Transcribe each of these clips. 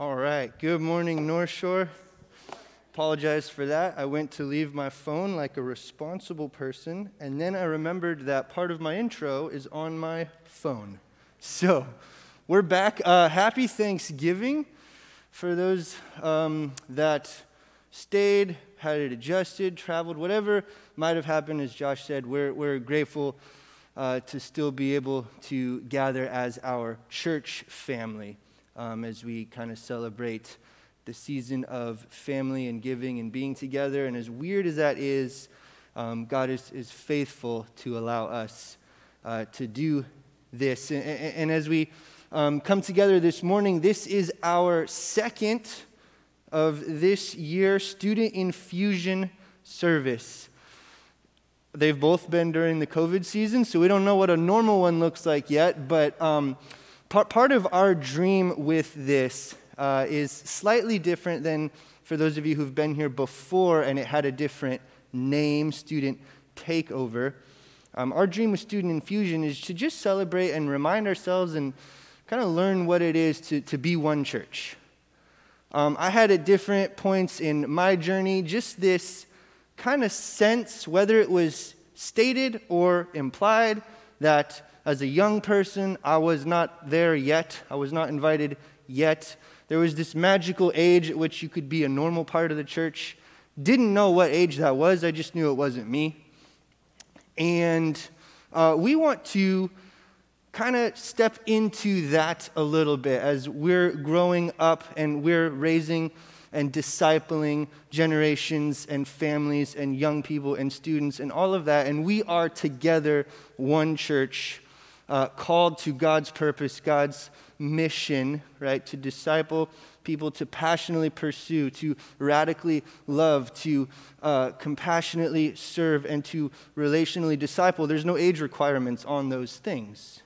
All right. Good morning, North Shore. Apologize for that. I went to leave my phone like a responsible person, and then I remembered that part of my intro is on my phone. So, we're back. Uh, happy Thanksgiving for those um, that stayed, had it adjusted, traveled, whatever might have happened. As Josh said, we're, we're grateful uh, to still be able to gather as our church family um, as we kind of celebrate the season of family and giving and being together. And as weird as that is, um, God is, is faithful to allow us uh, to do this. And, and as we um, come together this morning, this is our second of this year student infusion service. They've both been during the COVID season, so we don't know what a normal one looks like yet, but um, part, of our dream with this uh, is slightly different than for those of you who've been here before and it had a different name, student takeover. Um, our dream with Student Infusion is to just celebrate and remind ourselves and kind of learn what it is to, to be one church. Um, I had at different points in my journey just this kind of sense, whether it was stated or implied, that as a young person, I was not there yet. I was not invited yet. There was this magical age at which you could be a normal part of the church. Didn't know what age that was, I just knew it wasn't me. And uh, we want to kind of step into that a little bit as we're growing up and we're raising and discipling generations and families and young people and students and all of that. And we are together one church uh, called to God's purpose, God's mission, right? To disciple people, to passionately pursue, to radically love, to uh, compassionately serve, and to relationally disciple. There's no age requirements on those things.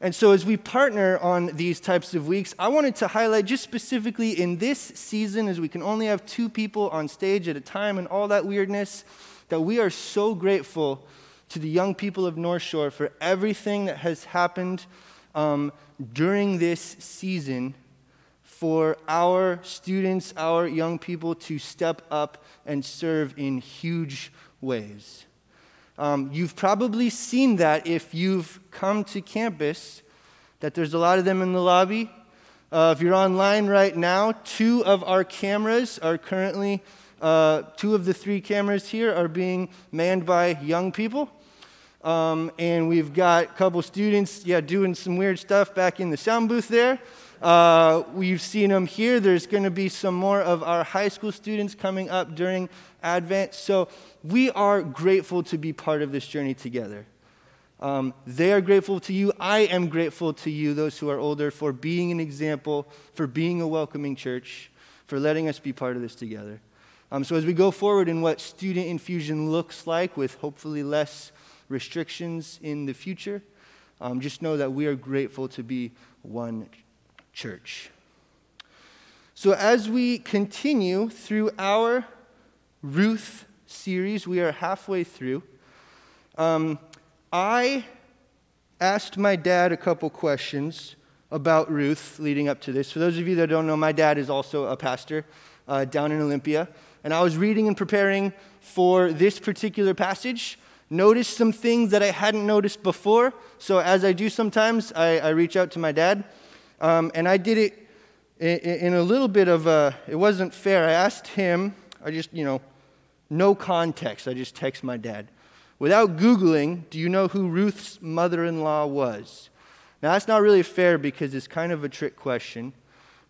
And so, as we partner on these types of weeks, I wanted to highlight just specifically in this season, as we can only have two people on stage at a time and all that weirdness, that we are so grateful to the young people of North Shore for everything that has happened um, during this season for our students, our young people to step up and serve in huge ways. Um, you've probably seen that if you've come to campus, that there's a lot of them in the lobby. Uh, if you're online right now, two of our cameras are currently, uh, two of the three cameras here are being manned by young people. Um, and we've got a couple students, yeah, doing some weird stuff back in the sound booth there. Uh, we've seen them here. There's going to be some more of our high school students coming up during Advent. So we are grateful to be part of this journey together. Um, they are grateful to you. I am grateful to you, those who are older, for being an example, for being a welcoming church, for letting us be part of this together. Um, so, as we go forward in what student infusion looks like, with hopefully less restrictions in the future. Um, just know that we are grateful to be one church. So, as we continue through our Ruth series, we are halfway through. Um, I asked my dad a couple questions about Ruth leading up to this. For those of you that don't know, my dad is also a pastor uh, down in Olympia. And I was reading and preparing for this particular passage noticed some things that I hadn't noticed before. So, as I do sometimes, I, I reach out to my dad. Um, and I did it in, in, a little bit of a, it wasn't fair. I asked him, I just, you know, no context. I just text my dad. Without Googling, do you know who Ruth's mother in law was? Now, that's not really fair because it's kind of a trick question.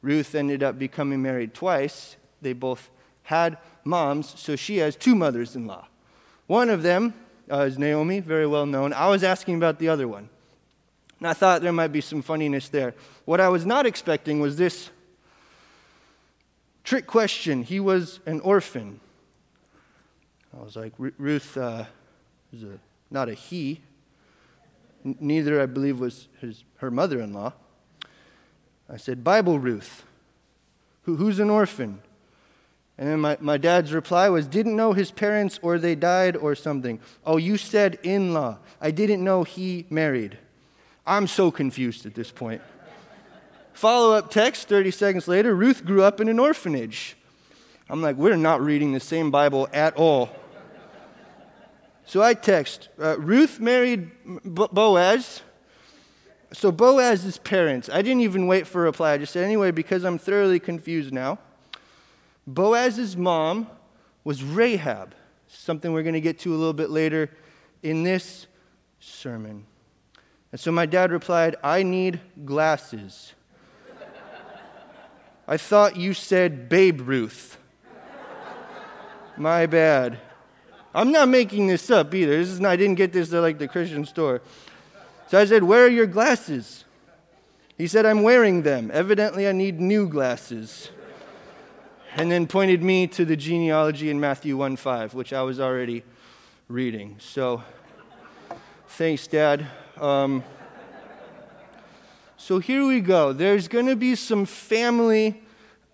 Ruth ended up becoming married twice. They both had moms, so she has two mothers in law. One of them uh, is Naomi, very well known. I was asking about the other one. And I thought there might be some funniness there. What I was not expecting was this trick question. He was an orphan. I was like, Ruth uh, is a, not a he. N- neither, I believe, was his, her mother in law. I said, Bible Ruth. Who, who's an orphan? And then my, my dad's reply was, didn't know his parents or they died or something. Oh, you said in law. I didn't know he married. I'm so confused at this point. Follow up text 30 seconds later Ruth grew up in an orphanage. I'm like, we're not reading the same Bible at all. So I text uh, Ruth married Boaz. So Boaz's parents, I didn't even wait for a reply. I just said, anyway, because I'm thoroughly confused now. Boaz's mom was Rahab, something we're going to get to a little bit later in this sermon. And so my dad replied, I need glasses. I thought you said Babe Ruth. My bad. I'm not making this up either. This is not, I didn't get this at like the Christian store. So I said, Where are your glasses? He said, I'm wearing them. Evidently, I need new glasses. And then pointed me to the genealogy in Matthew 1 5, which I was already reading. So thanks, Dad. Um, so here we go. There's going to be some family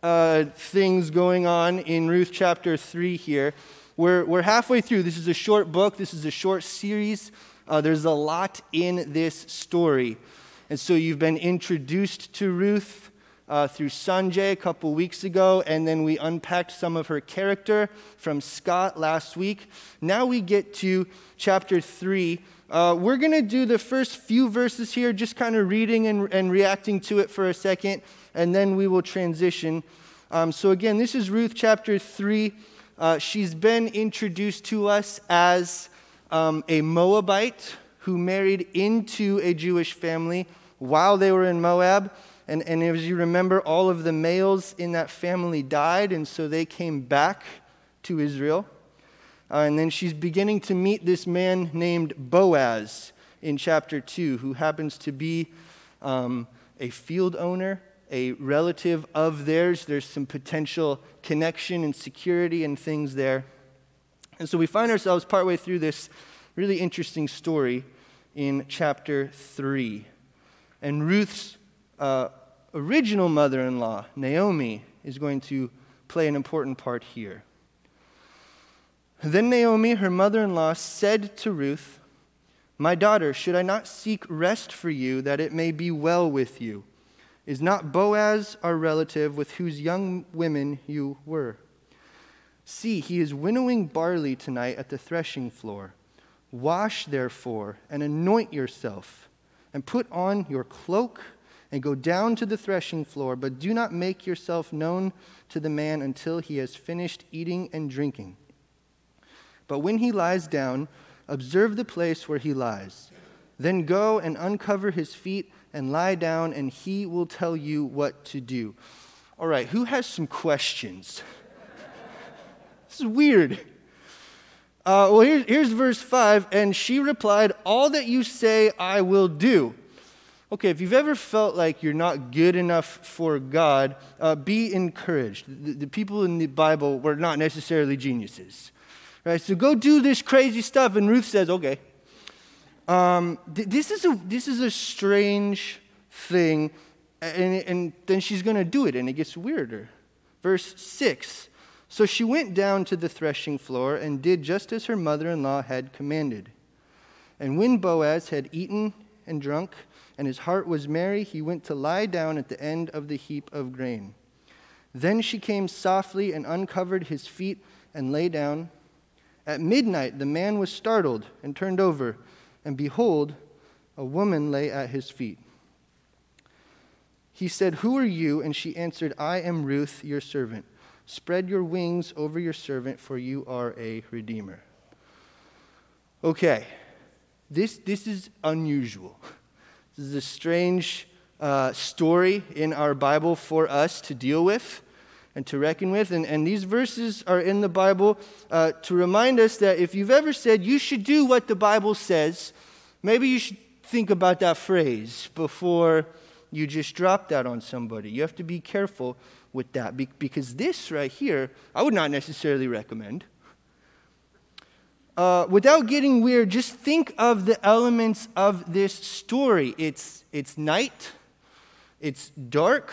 uh, things going on in Ruth chapter 3 here. We're, we're halfway through. This is a short book, this is a short series. Uh, there's a lot in this story. And so you've been introduced to Ruth uh, through Sanjay a couple weeks ago, and then we unpacked some of her character from Scott last week. Now we get to chapter 3. Uh, we're going to do the first few verses here, just kind of reading and, and reacting to it for a second, and then we will transition. Um, so, again, this is Ruth chapter 3. Uh, she's been introduced to us as um, a Moabite who married into a Jewish family while they were in Moab. And, and as you remember, all of the males in that family died, and so they came back to Israel. Uh, and then she's beginning to meet this man named Boaz in chapter 2, who happens to be um, a field owner a relative of theirs. There's some potential connection and security and things there. And so we find ourselves partway through this really interesting story in chapter 3. And Ruth's uh, original mother in law, Naomi, is going to play an important part here. Then Naomi, her mother in law, said to Ruth, My daughter, should I not seek rest for you that it may be well with you? Is not Boaz our relative with whose young women you were? See, he is winnowing barley tonight at the threshing floor. Wash, therefore, and anoint yourself, and put on your cloak, and go down to the threshing floor, but do not make yourself known to the man until he has finished eating and drinking. But when he lies down, observe the place where he lies. Then go and uncover his feet and lie down, and he will tell you what to do. All right, who has some questions? this is weird. Uh, well, here, here's verse 5 and she replied, All that you say, I will do. Okay, if you've ever felt like you're not good enough for God, uh, be encouraged. The, the, people in the Bible were not necessarily geniuses. Right? So go do this crazy stuff. And Ruth says, Okay. Um, th- this, is a, this is a strange thing, and, and then she's going to do it, and it gets weirder. Verse 6 So she went down to the threshing floor and did just as her mother in law had commanded. And when Boaz had eaten and drunk, and his heart was merry, he went to lie down at the end of the heap of grain. Then she came softly and uncovered his feet and lay down. At midnight, the man was startled and turned over and behold, a woman lay at his feet. He said, Who are you? And she answered, I am Ruth, your servant. Spread your wings over your servant, for you are a redeemer. Okay, this, this is unusual. This is a strange uh, story in our Bible for us to deal with and to reckon with. And, and these verses are in the Bible uh, to remind us that if you've ever said you should do what the Bible says, maybe you should think about that phrase before you just drop that on somebody. You have to be careful with that because this right here, I would not necessarily recommend. Uh, without getting weird, just think of the elements of this story. It's, it's night, it's dark,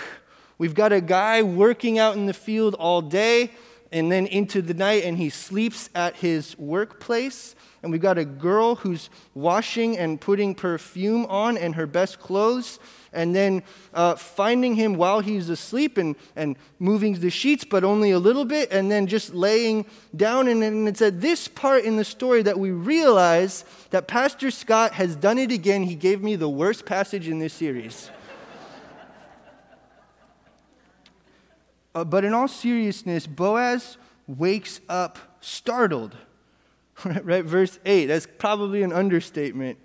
We've got a guy working out in the field all day, and then into the night, and he sleeps at his workplace. And we've got a girl who's washing and putting perfume on and her best clothes, and then uh, finding him while he's asleep and, and moving the sheets, but only a little bit, and then just laying down. And, and it's at this part in the story that we realize that Pastor Scott has done it again. He gave me the worst passage in this series. Uh, but in all seriousness, Boaz wakes up startled. right, verse 8, that's probably an understatement.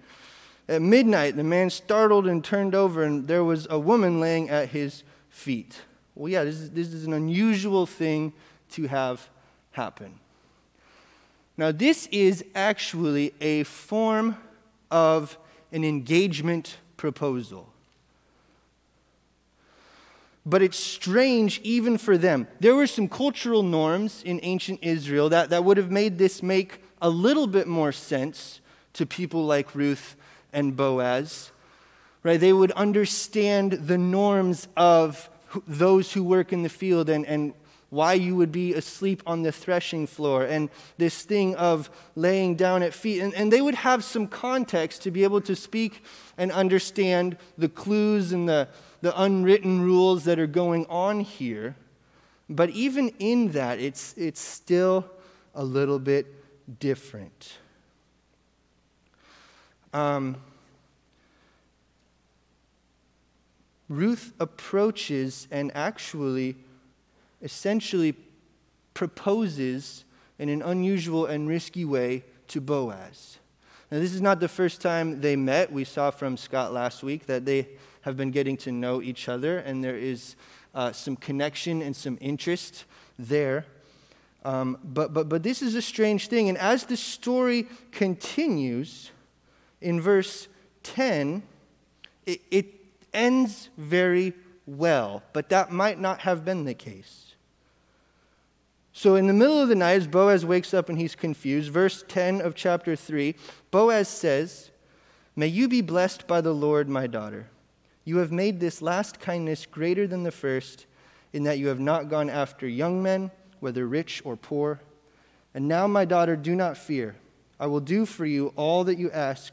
At midnight, the man startled and turned over, and there was a woman laying at his feet. Well, yeah, this is, this is an unusual thing to have happen. Now, this is actually a form of an engagement proposal but it's strange even for them. There were some cultural norms in ancient Israel that, that would have made this make a little bit more sense to people like Ruth and Boaz. Right? They would understand the norms of those who work in the field and, and why you would be asleep on the threshing floor and this thing of laying down at feet. And, and they would have some context to be able to speak and understand the clues and the, the unwritten rules that are going on here. But even in that, it's, it's still a little bit different. Um, Ruth approaches and actually, essentially, proposes in an unusual and risky way to Boaz. Now, this is not the first time they met. We saw from Scott last week that they have been getting to know each other, and there is uh, some connection and some interest there. Um, but, but, but this is a strange thing. And as the story continues in verse 10, it, it ends very well, but that might not have been the case. So, in the middle of the night, as Boaz wakes up and he's confused, verse 10 of chapter 3, Boaz says, May you be blessed by the Lord, my daughter. You have made this last kindness greater than the first, in that you have not gone after young men, whether rich or poor. And now, my daughter, do not fear. I will do for you all that you ask,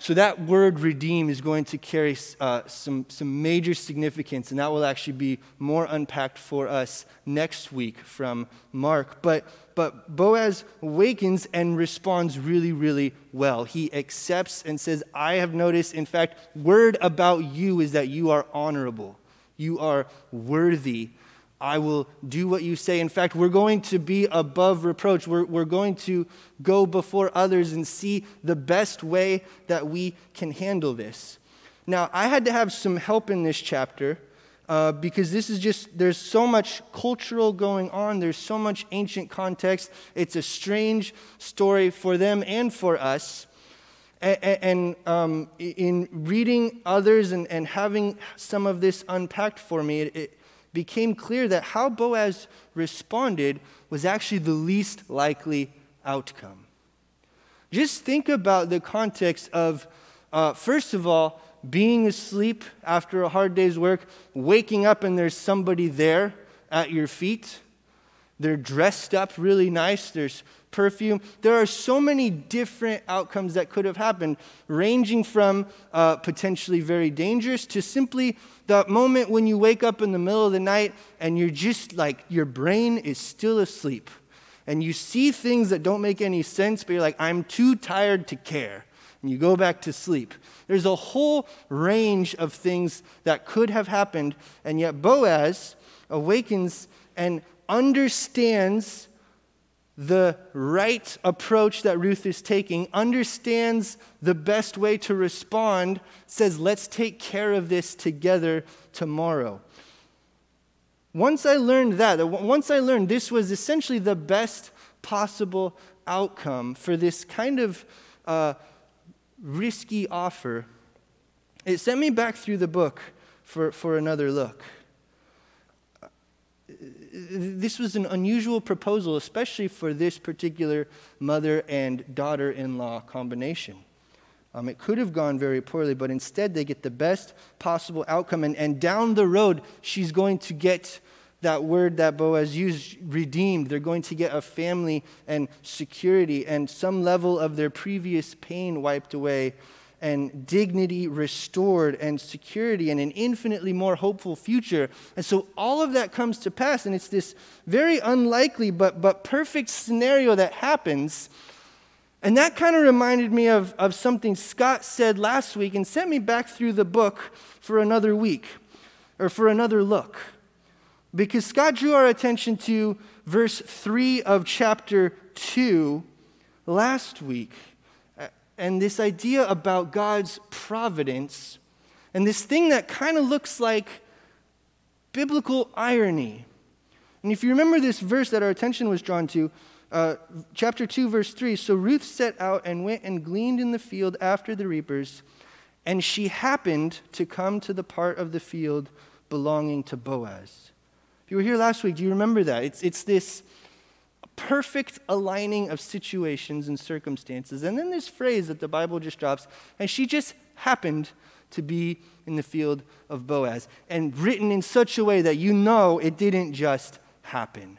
So, that word redeem is going to carry uh, some, some major significance, and that will actually be more unpacked for us next week from Mark. But, but Boaz awakens and responds really, really well. He accepts and says, I have noticed, in fact, word about you is that you are honorable, you are worthy I will do what you say. In fact, we're going to be above reproach. We're, we're going to go before others and see the best way that we can handle this. Now, I had to have some help in this chapter uh, because this is just, there's so much cultural going on, there's so much ancient context. It's a strange story for them and for us. And, and um, in reading others and, and having some of this unpacked for me, it, it became clear that how Boaz responded was actually the least likely outcome. Just think about the context of, uh, first of all, being asleep after a hard day's work, waking up and there's somebody there at your feet. They're dressed up really nice. There's perfume. There are so many different outcomes that could have happened, ranging from uh, potentially very dangerous to simply the moment when you wake up in the middle of the night and you're just like, your brain is still asleep. And you see things that don't make any sense, but you're like, I'm too tired to care. And you go back to sleep. There's a whole range of things that could have happened, and yet Boaz awakens and understands the right approach that Ruth is taking, understands the best way to respond, says, let's take care of this together tomorrow. Once I learned that, once I learned this was essentially the best possible outcome for this kind of uh, risky offer, it sent me back through the book for, for another look. This was an unusual proposal, especially for this particular mother and daughter in law combination. Um, it could have gone very poorly, but instead they get the best possible outcome. And, and down the road, she's going to get that word that Boaz used, redeemed. They're going to get a family and security and some level of their previous pain wiped away and dignity restored and security and an infinitely more hopeful future. And so all of that comes to pass, and it's this very unlikely but, but perfect scenario that happens. And that kind of reminded me of, of something Scott said last week and sent me back through the book for another week or for another look. Because Scott drew our attention to verse 3 of chapter 2 last week. And this idea about God's providence and this thing that kind of looks like biblical irony. And if you remember this verse that our attention was drawn to, uh, chapter 2, verse 3 So Ruth set out and went and gleaned in the field after the reapers, and she happened to come to the part of the field belonging to Boaz. If you were here last week, do you remember that? It's, it's this perfect aligning of situations and circumstances. And then this phrase that the Bible just drops, and she just happened to be in the field of Boaz, and written in such a way that you know it didn't just happen.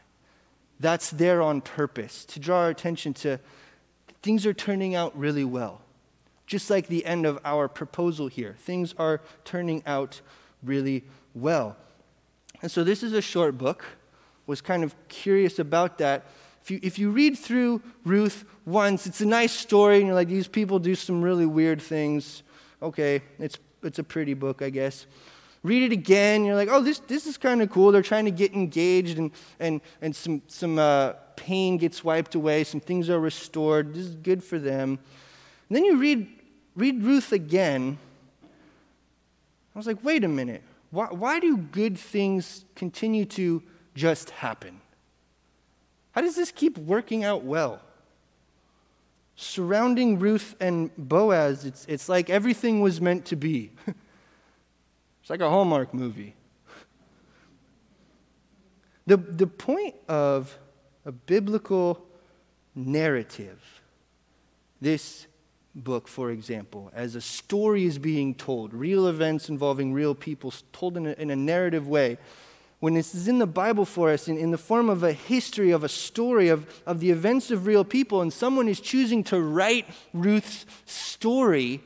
That's there on purpose to draw our attention to things are turning out really well. Just like the end of our proposal here, things are turning out really well. And so this is a short book. Was kind of curious about that. If you, if you read through Ruth once, it's a nice story, and you're like, these people do some really weird things. Okay, it's, it's a pretty book, I guess read it again. You're like, oh, this, this is kind of cool. They're trying to get engaged, and, and, and some, some uh, pain gets wiped away, some things are restored. This is good for them. And then you read, read Ruth again. I was like, wait a minute. Why, why do good things continue to just happen? How does this keep working out well? Surrounding Ruth and Boaz, it's, it's like everything was meant to be. It's like a Hallmark movie. The, the point of a biblical narrative, this book, for example, as a story is being told, real events involving real people told in a, in a narrative way, when this is in the Bible for us in, in the form of a history, of a story, of, of the events of real people, and someone is choosing to write Ruth's story,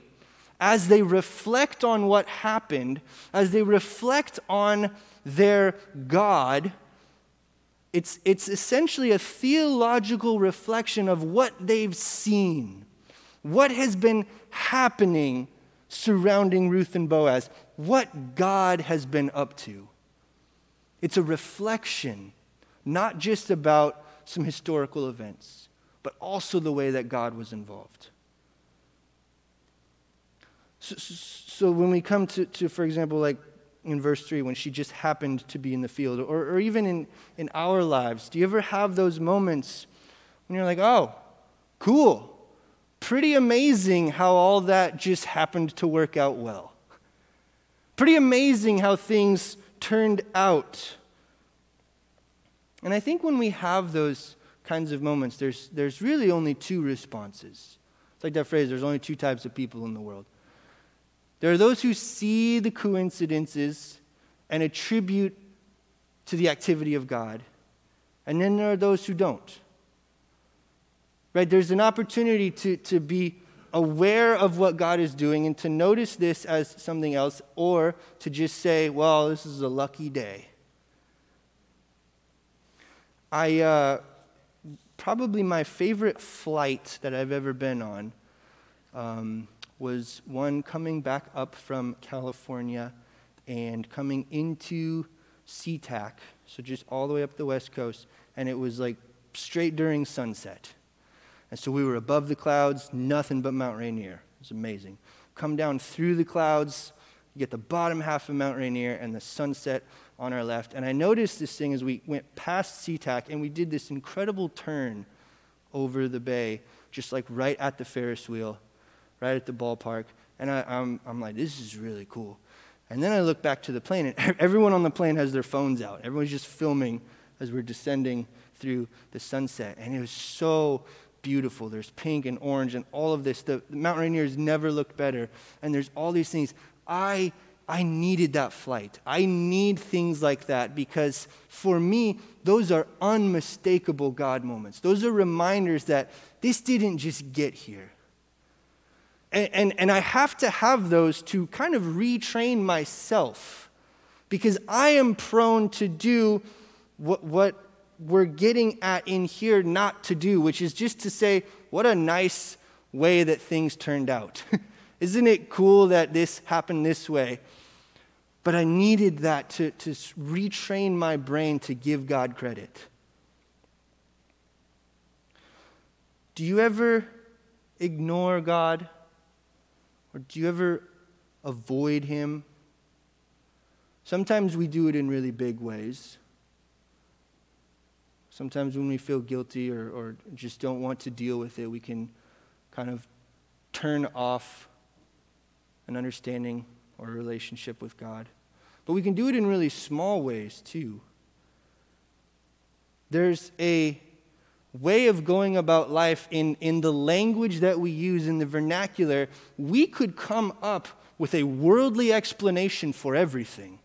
as they reflect on what happened, as they reflect on their God, it's, it's essentially a theological reflection of what they've seen, what has been happening surrounding Ruth and Boaz, what God has been up to. It's a reflection, not just about some historical events, but also the way that God was involved. So, so, when we come to, to, for example, like in verse 3, when she just happened to be in the field, or, or even in, in our lives, do you ever have those moments when you're like, oh, cool, pretty amazing how all that just happened to work out well? Pretty amazing how things turned out. And I think when we have those kinds of moments, there's, there's really only two responses. It's like that phrase there's only two types of people in the world there are those who see the coincidences and attribute to the activity of God, and then there are those who don't. Right? There's an opportunity to, to be aware of what God is doing and to notice this as something else, or to just say, well, this is a lucky day. I, uh, probably my favorite flight that I've ever been on. Um, was one coming back up from California and coming into SeaTac, so just all the way up the West Coast, and it was like straight during sunset. And so we were above the clouds, nothing but Mount Rainier. It was amazing. Come down through the clouds, you get the bottom half of Mount Rainier and the sunset on our left. And I noticed this thing as we went past SeaTac and we did this incredible turn over the bay, just like right at the Ferris wheel right at the ballpark. And I, I'm, I'm like, this is really cool. And then I look back to the plane, and everyone on the plane has their phones out. Everyone's just filming as we're descending through the sunset. And it was so beautiful. There's pink and orange and all of this. The, the Mount Rainiers never looked better. And there's all these things. I, I needed that flight. I need things like that because for me, those are unmistakable God moments. Those are reminders that this didn't just get here. And, and, and I have to have those to kind of retrain myself because I am prone to do what, what we're getting at in here not to do, which is just to say, what a nice way that things turned out. Isn't it cool that this happened this way? But I needed that to, to retrain my brain to give God credit. Do you ever ignore God? Or do you ever avoid Him? Sometimes we do it in really big ways. Sometimes when we feel guilty or, or just don't want to deal with it, we can kind of turn off an understanding or a relationship with God. But we can do it in really small ways too. There's a way of going about life in, in the language that we use in the vernacular, we could come up with a worldly explanation for everything.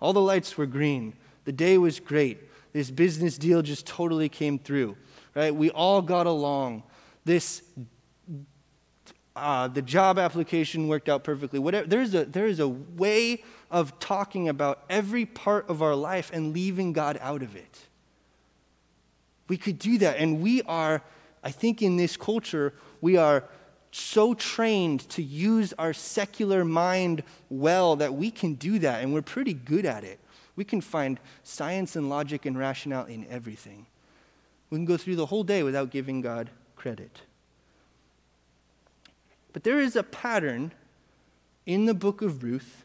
All the lights were green. The day was great. This business deal just totally came through, right? We all got along. This, uh, the job application worked out perfectly. Whatever. There's a, there is a way of talking about every part of our life and leaving God out of it. We could do that. And we are, I think, in this culture, we are so trained to use our secular mind well that we can do that, and we're pretty good at it. We can find science and logic and rationale in everything. We can go through the whole day without giving God credit. But there is a pattern in the book of Ruth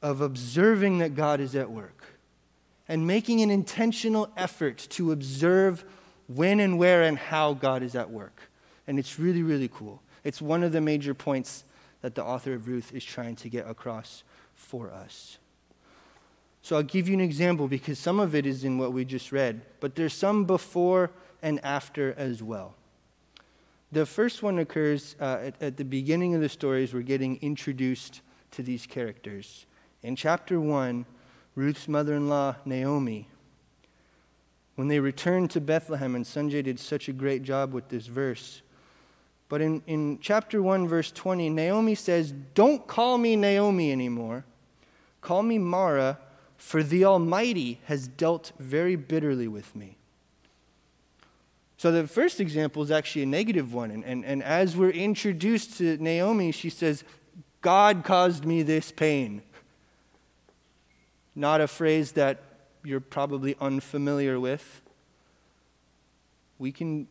of observing that God is at work and making an intentional effort to observe when and where and how God is at work. And it's really, really cool. It's one of the major points that the author of Ruth is trying to get across for us. So I'll give you an example because some of it is in what we just read, but there's some before and after as well. The first one occurs uh, at, at the beginning of the stories. We're getting introduced to these characters. In chapter 1, Ruth's mother in law, Naomi, when they returned to Bethlehem, and Sanjay did such a great job with this verse. But in, in chapter 1, verse 20, Naomi says, Don't call me Naomi anymore. Call me Mara, for the Almighty has dealt very bitterly with me. So the first example is actually a negative one. And, and, and as we're introduced to Naomi, she says, God caused me this pain not a phrase that you're probably unfamiliar with. We can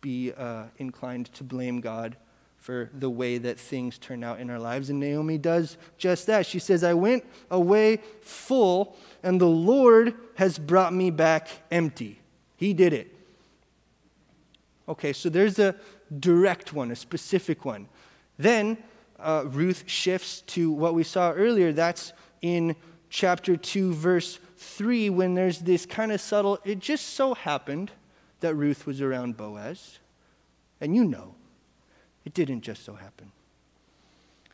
be uh, inclined to blame God for the way that things turn out in our lives. And Naomi does just that. She says, I went away full, and the Lord has brought me back empty. He did it. Okay, so there's a direct one, a specific one. Then uh, Ruth shifts to what we saw earlier. That's in chapter 2, verse 3, when there's this kind of subtle, it just so happened that Ruth was around Boaz. And you know, it didn't just so happen.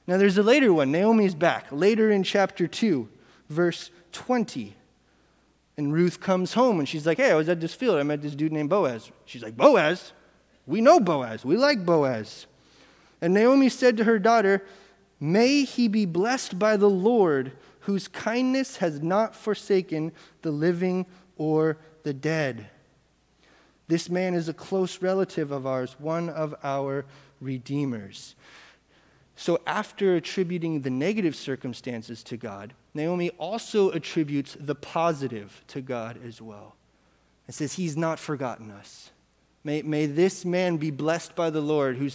Now there's a later one. Naomi's back, later in chapter 2, verse 20. And Ruth comes home and she's like, Hey, I was at this field. I met this dude named Boaz. She's like, Boaz? We know Boaz. We like Boaz. And Naomi said to her daughter, May he be blessed by the Lord whose kindness has not forsaken the living or the dead. This man is a close relative of ours, one of our redeemers. So, after attributing the negative circumstances to God, Naomi also attributes the positive to God as well. It says, He's not forgotten us. May, may this man be blessed by the Lord, who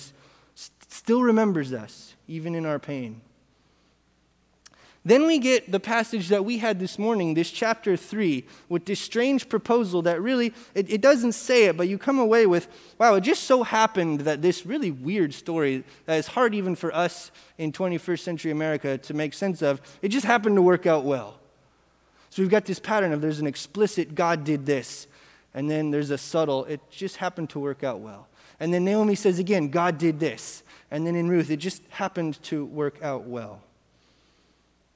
still remembers us, even in our pain. Then we get the passage that we had this morning, this chapter 3, with this strange proposal that really, it, it, doesn't say it, but you come away with, wow, it just so happened that this really weird story that is hard even for us in 21st century America to make sense of, it just happened to work out well. So we've got this pattern of there's an explicit, God did this, and then there's a subtle, it just happened to work out well. And then Naomi says again, God did this. And then in Ruth, it just happened to work out well.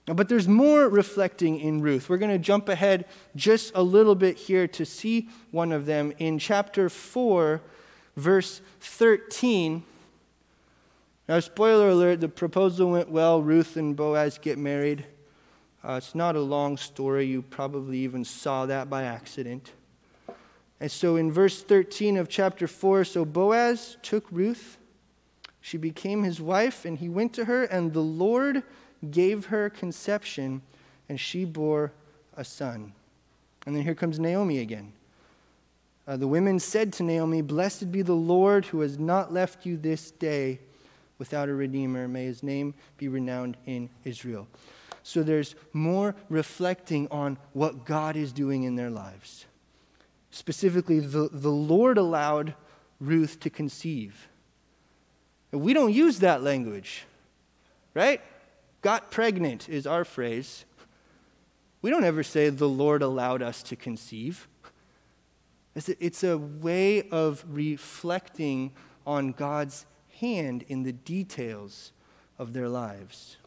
But there's more reflecting in Ruth. We're going to jump ahead just a little bit here to see one of them in chapter 4, verse 13. Now, spoiler alert, the proposal went well. Ruth and Boaz get married. Uh, it's not a long story. You probably even saw that by accident. And so in verse 13 of chapter 4, so Boaz took Ruth. She became his wife, and he went to her, and the Lord gave her conception, and she bore a son. And then here comes Naomi again. Uh, the women said to Naomi, Blessed be the Lord who has not left you this day without a redeemer. May his name be renowned in Israel. So there's more reflecting on what God is doing in their lives. Specifically, the, the Lord allowed Ruth to conceive. We don't use that language, right? Got pregnant is our phrase. We don't ever say the Lord allowed us to conceive. It's a way of reflecting on God's hand in the details of their lives.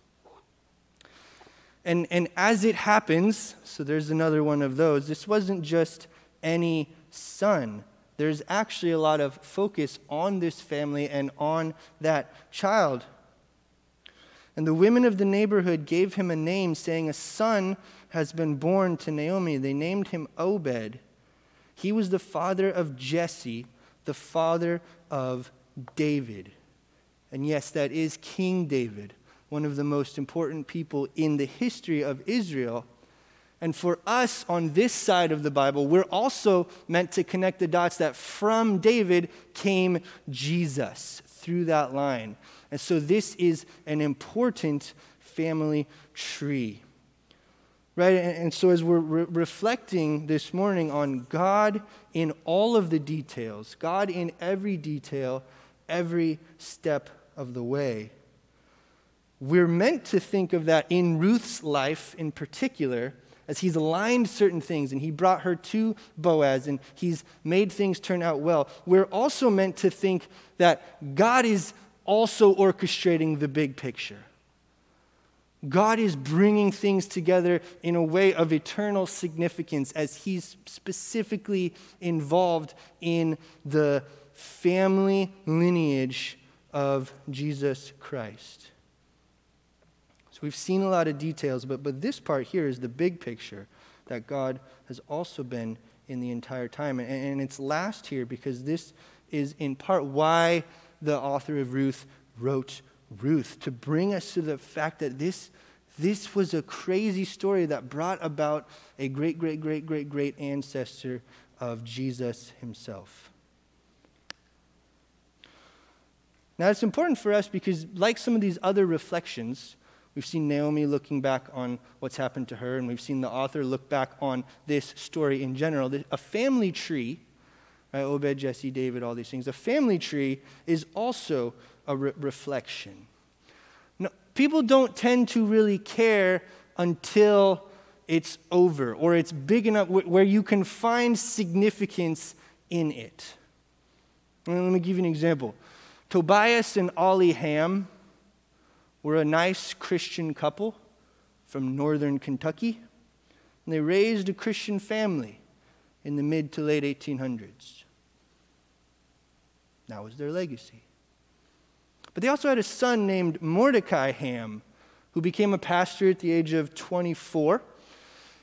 And, and as it happens, so there's another one of those, this wasn't just any son. There's actually a lot of focus on this family and on that child. And the women of the neighborhood gave him a name, saying, A son has been born to Naomi. They named him Obed. He was the father of Jesse, the father of David. And yes, that is King David, one of the most important people in the history of Israel. And for us on this side of the Bible, we're also meant to connect the dots that from David came Jesus through that line. And so this is an important family tree. Right? And, so as we're re- reflecting this morning on God in all of the details, God in every detail, every step of the way, we're meant to think of that in Ruth's life in particular as he's aligned certain things and he brought her to Boaz and he's made things turn out well. We're also meant to think that God is also orchestrating the big picture. God is bringing things together in a way of eternal significance as He's specifically involved in the family lineage of Jesus Christ. So we've seen a lot of details, but, but this part here is the big picture that God has also been in the entire time. And, and it's last here because this is in part why the author of Ruth wrote Ruth to bring us to the fact that this, this was a crazy story that brought about a great, great, great, great, great ancestor of Jesus himself. Now, it's important for us because, like some of these other reflections, we've seen Naomi looking back on what's happened to her, and we've seen the author look back on this story in general. A family tree? Obed, Jesse, David, all these things. A family tree is also a re- reflection. No, people don't tend to really care until it's over or it's big enough where you can find significance in it. And let me give you an example. Tobias and Ollie Ham were a nice Christian couple from northern Kentucky, and they raised a Christian family in the mid to late 1800s. That was their legacy. But they also had a son named Mordecai Ham, who became a pastor at the age of 24.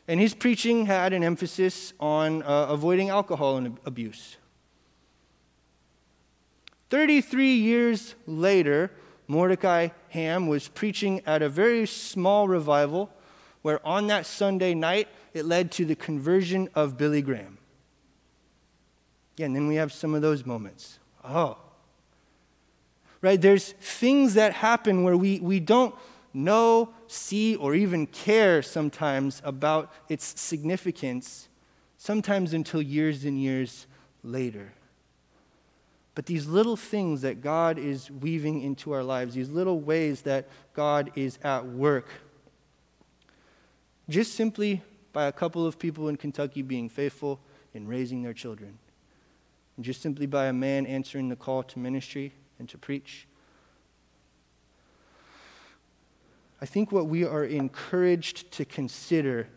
And his preaching had an emphasis on uh, avoiding alcohol and abuse. 33 years later, Mordecai Ham was preaching at a very small revival where on that Sunday night it led to the conversion of Billy Graham. Yeah, and then we have some of those moments oh. Right? There's things that happen where we, we don't know, see, or even care sometimes about its significance, sometimes until years and years later. But these little things that God is weaving into our lives, these little ways that God is at work, just simply by a couple of people in Kentucky being faithful in raising their children, and just simply by a man answering the call to ministry and to preach. I think what we are encouraged to consider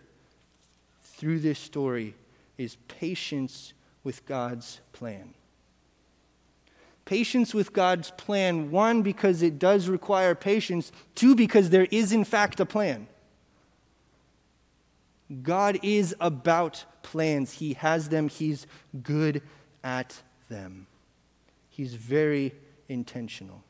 through this story is patience with God's plan. Patience with God's plan, one, because it does require patience, two, because there is, in fact, a plan. God is about plans, He has them, He's good at them. He's very intentional.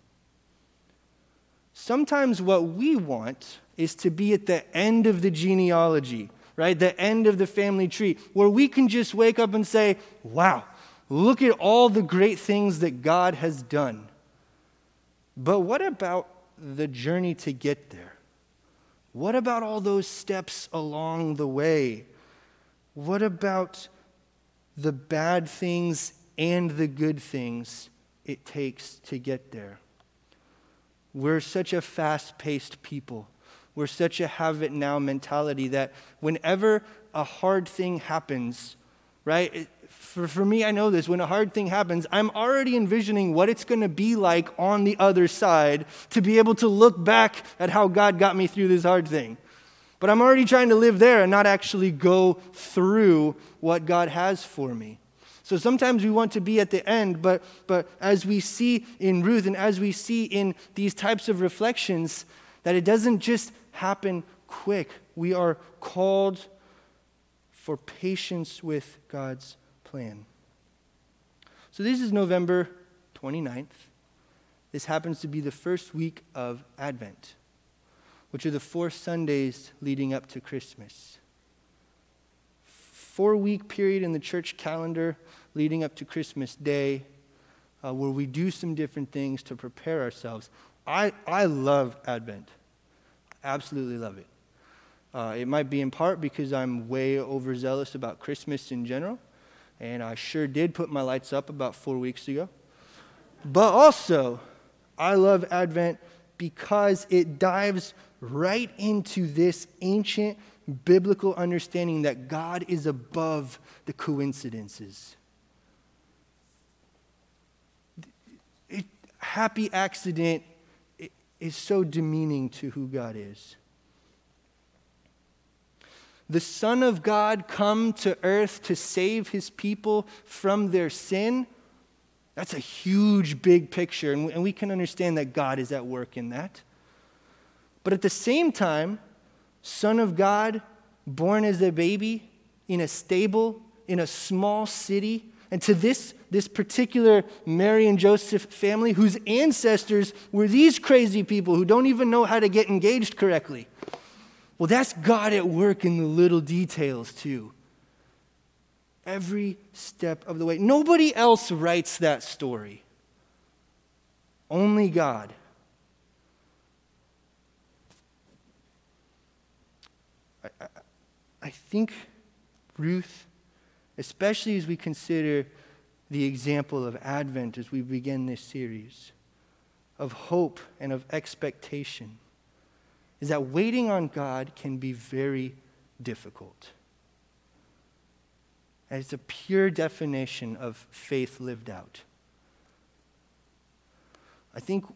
Sometimes what we want is to be at the end of the genealogy, right? The end of the family tree, where we can just wake up and say, wow, look at all the great things that God has done. But what about the journey to get there? What about all those steps along the way? What about the bad things and the good things it takes to get there? We're such a fast paced people. We're such a have it now mentality that whenever a hard thing happens, right? For, for me, I know this. When a hard thing happens, I'm already envisioning what it's going to be like on the other side to be able to look back at how God got me through this hard thing. But I'm already trying to live there and not actually go through what God has for me. So sometimes we want to be at the end, but, but as we see in Ruth and as we see in these types of reflections, that it doesn't just happen quick. We are called for patience with God's plan. So this is November 29th. This happens to be the first week of Advent, which are the four Sundays leading up to Christmas. Four week period in the church calendar leading up to Christmas Day, uh, where we do some different things to prepare ourselves. I, I love Advent. Absolutely love it. Uh, it might be in part because I'm way overzealous about Christmas in general, and I sure did put my lights up about four weeks ago. But also, I love Advent because it dives right into this ancient biblical understanding that God is above the coincidences. happy accident is so demeaning to who God is. The Son of God come to earth to save his people from their sin. That's a huge, big picture, and we can understand that God is at work in that. But at the same time, Son of God, born as a baby in a stable, in a small city, and to this, this particular Mary and Joseph family, whose ancestors were these crazy people who don't even know how to get engaged correctly. Well, that's God at work in the little details, too. Every step of the way. Nobody else writes that story, only God. I, I, I think Ruth especially as we consider the example of Advent as we begin this series of hope and of expectation, is that waiting on God can be very difficult. And it's a pure definition of faith lived out. I think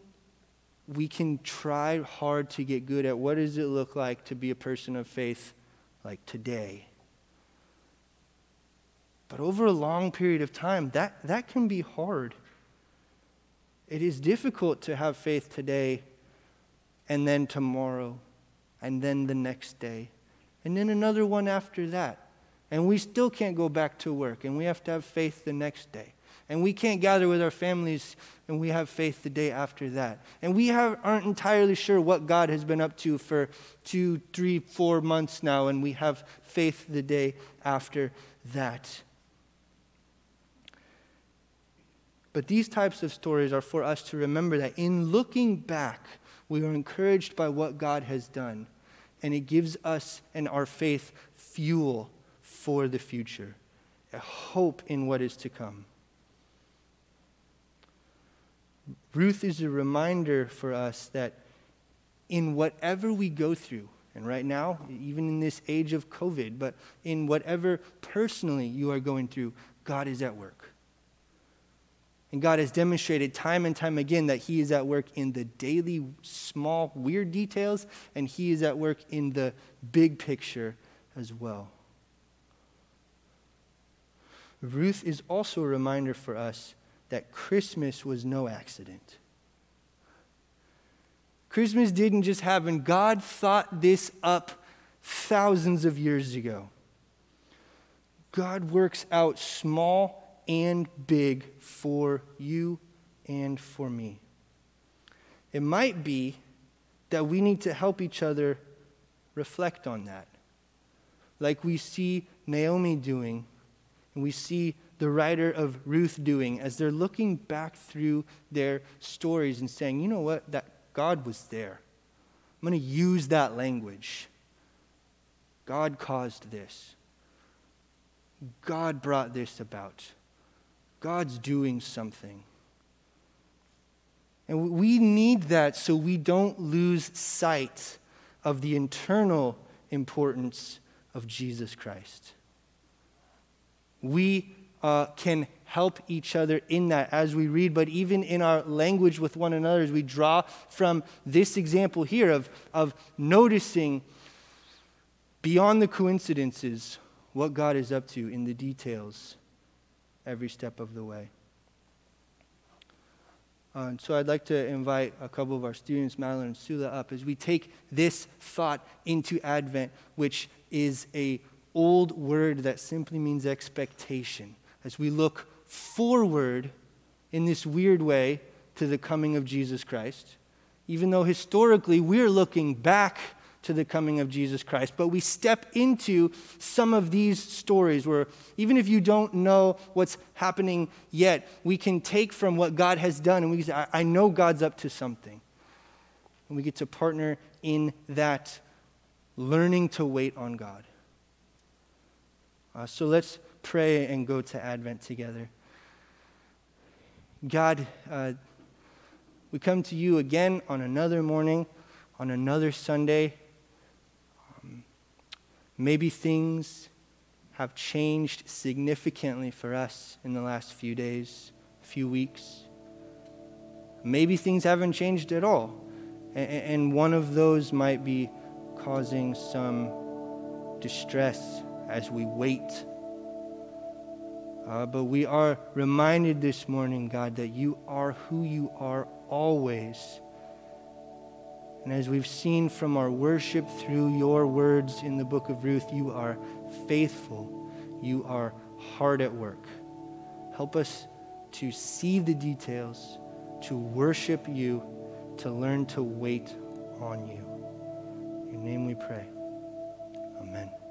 we can try hard to get good at what does it look like to be a person of faith like today but over a long period of time, that, that can be hard. It is difficult to have faith today and then tomorrow and then the next day and then another one after that. And we still can't go back to work and we have to have faith the next day. And we can't gather with our families and we have faith the day after that. And we have, aren't entirely sure what God has been up to for two, three, four months now, and we have faith the day after that. But these types of stories are for us to remember that in looking back, We are encouraged by what God has done, and it gives us and our faith fuel for the future, a hope in what is to come. Ruth is a reminder for us that in whatever we go through, and right now, even in this age of COVID, but in whatever personally you are going through, God is at work. And God has demonstrated time and time again that He is at work in the daily, small, weird details, and He is at work in the big picture as well. Ruth is also a reminder for us that Christmas was no accident. Christmas didn't just happen, God thought this up thousands of years ago. God works out small and big for you and for me. It might be that we need to help each other reflect on that. Like we see Naomi doing, and we see the writer of Ruth doing as they're looking back through their stories and saying, you know what, that God was there. I'm going to use that language. God caused this. God brought this about. God's doing something. And we need that so we don't lose sight of the internal importance of Jesus Christ. We uh, can help each other in that as we read, but even in our language with one another, as we draw from this example here of, of noticing beyond the coincidences what God is up to in the details every step of the way. Uh, so I'd like to invite a couple of our students, Madeline and Sula, up as we take this thought into Advent, which is a old word that simply means expectation as we look forward in this weird way to the coming of Jesus Christ, even though historically we're looking back to the coming of Jesus Christ. But we step into some of these stories where even if you don't know what's happening yet, we can take from what God has done and we say, I, know God's up to something. And we get to partner in that learning to wait on God. Uh, so let's pray and go to Advent together. God, uh, we come to you again on another morning, on another Sunday. Um, maybe things have changed significantly for us in the last few days, few weeks. Maybe things haven't changed at all. And, and one of those might be causing some distress as we wait uh, but we are reminded this morning, God, that you are who you are always. And as we've seen from our worship through your words in the book of Ruth, you are faithful. You are hard at work. Help us to see the details, to worship you, to learn to wait on you. In your name we pray. Amen.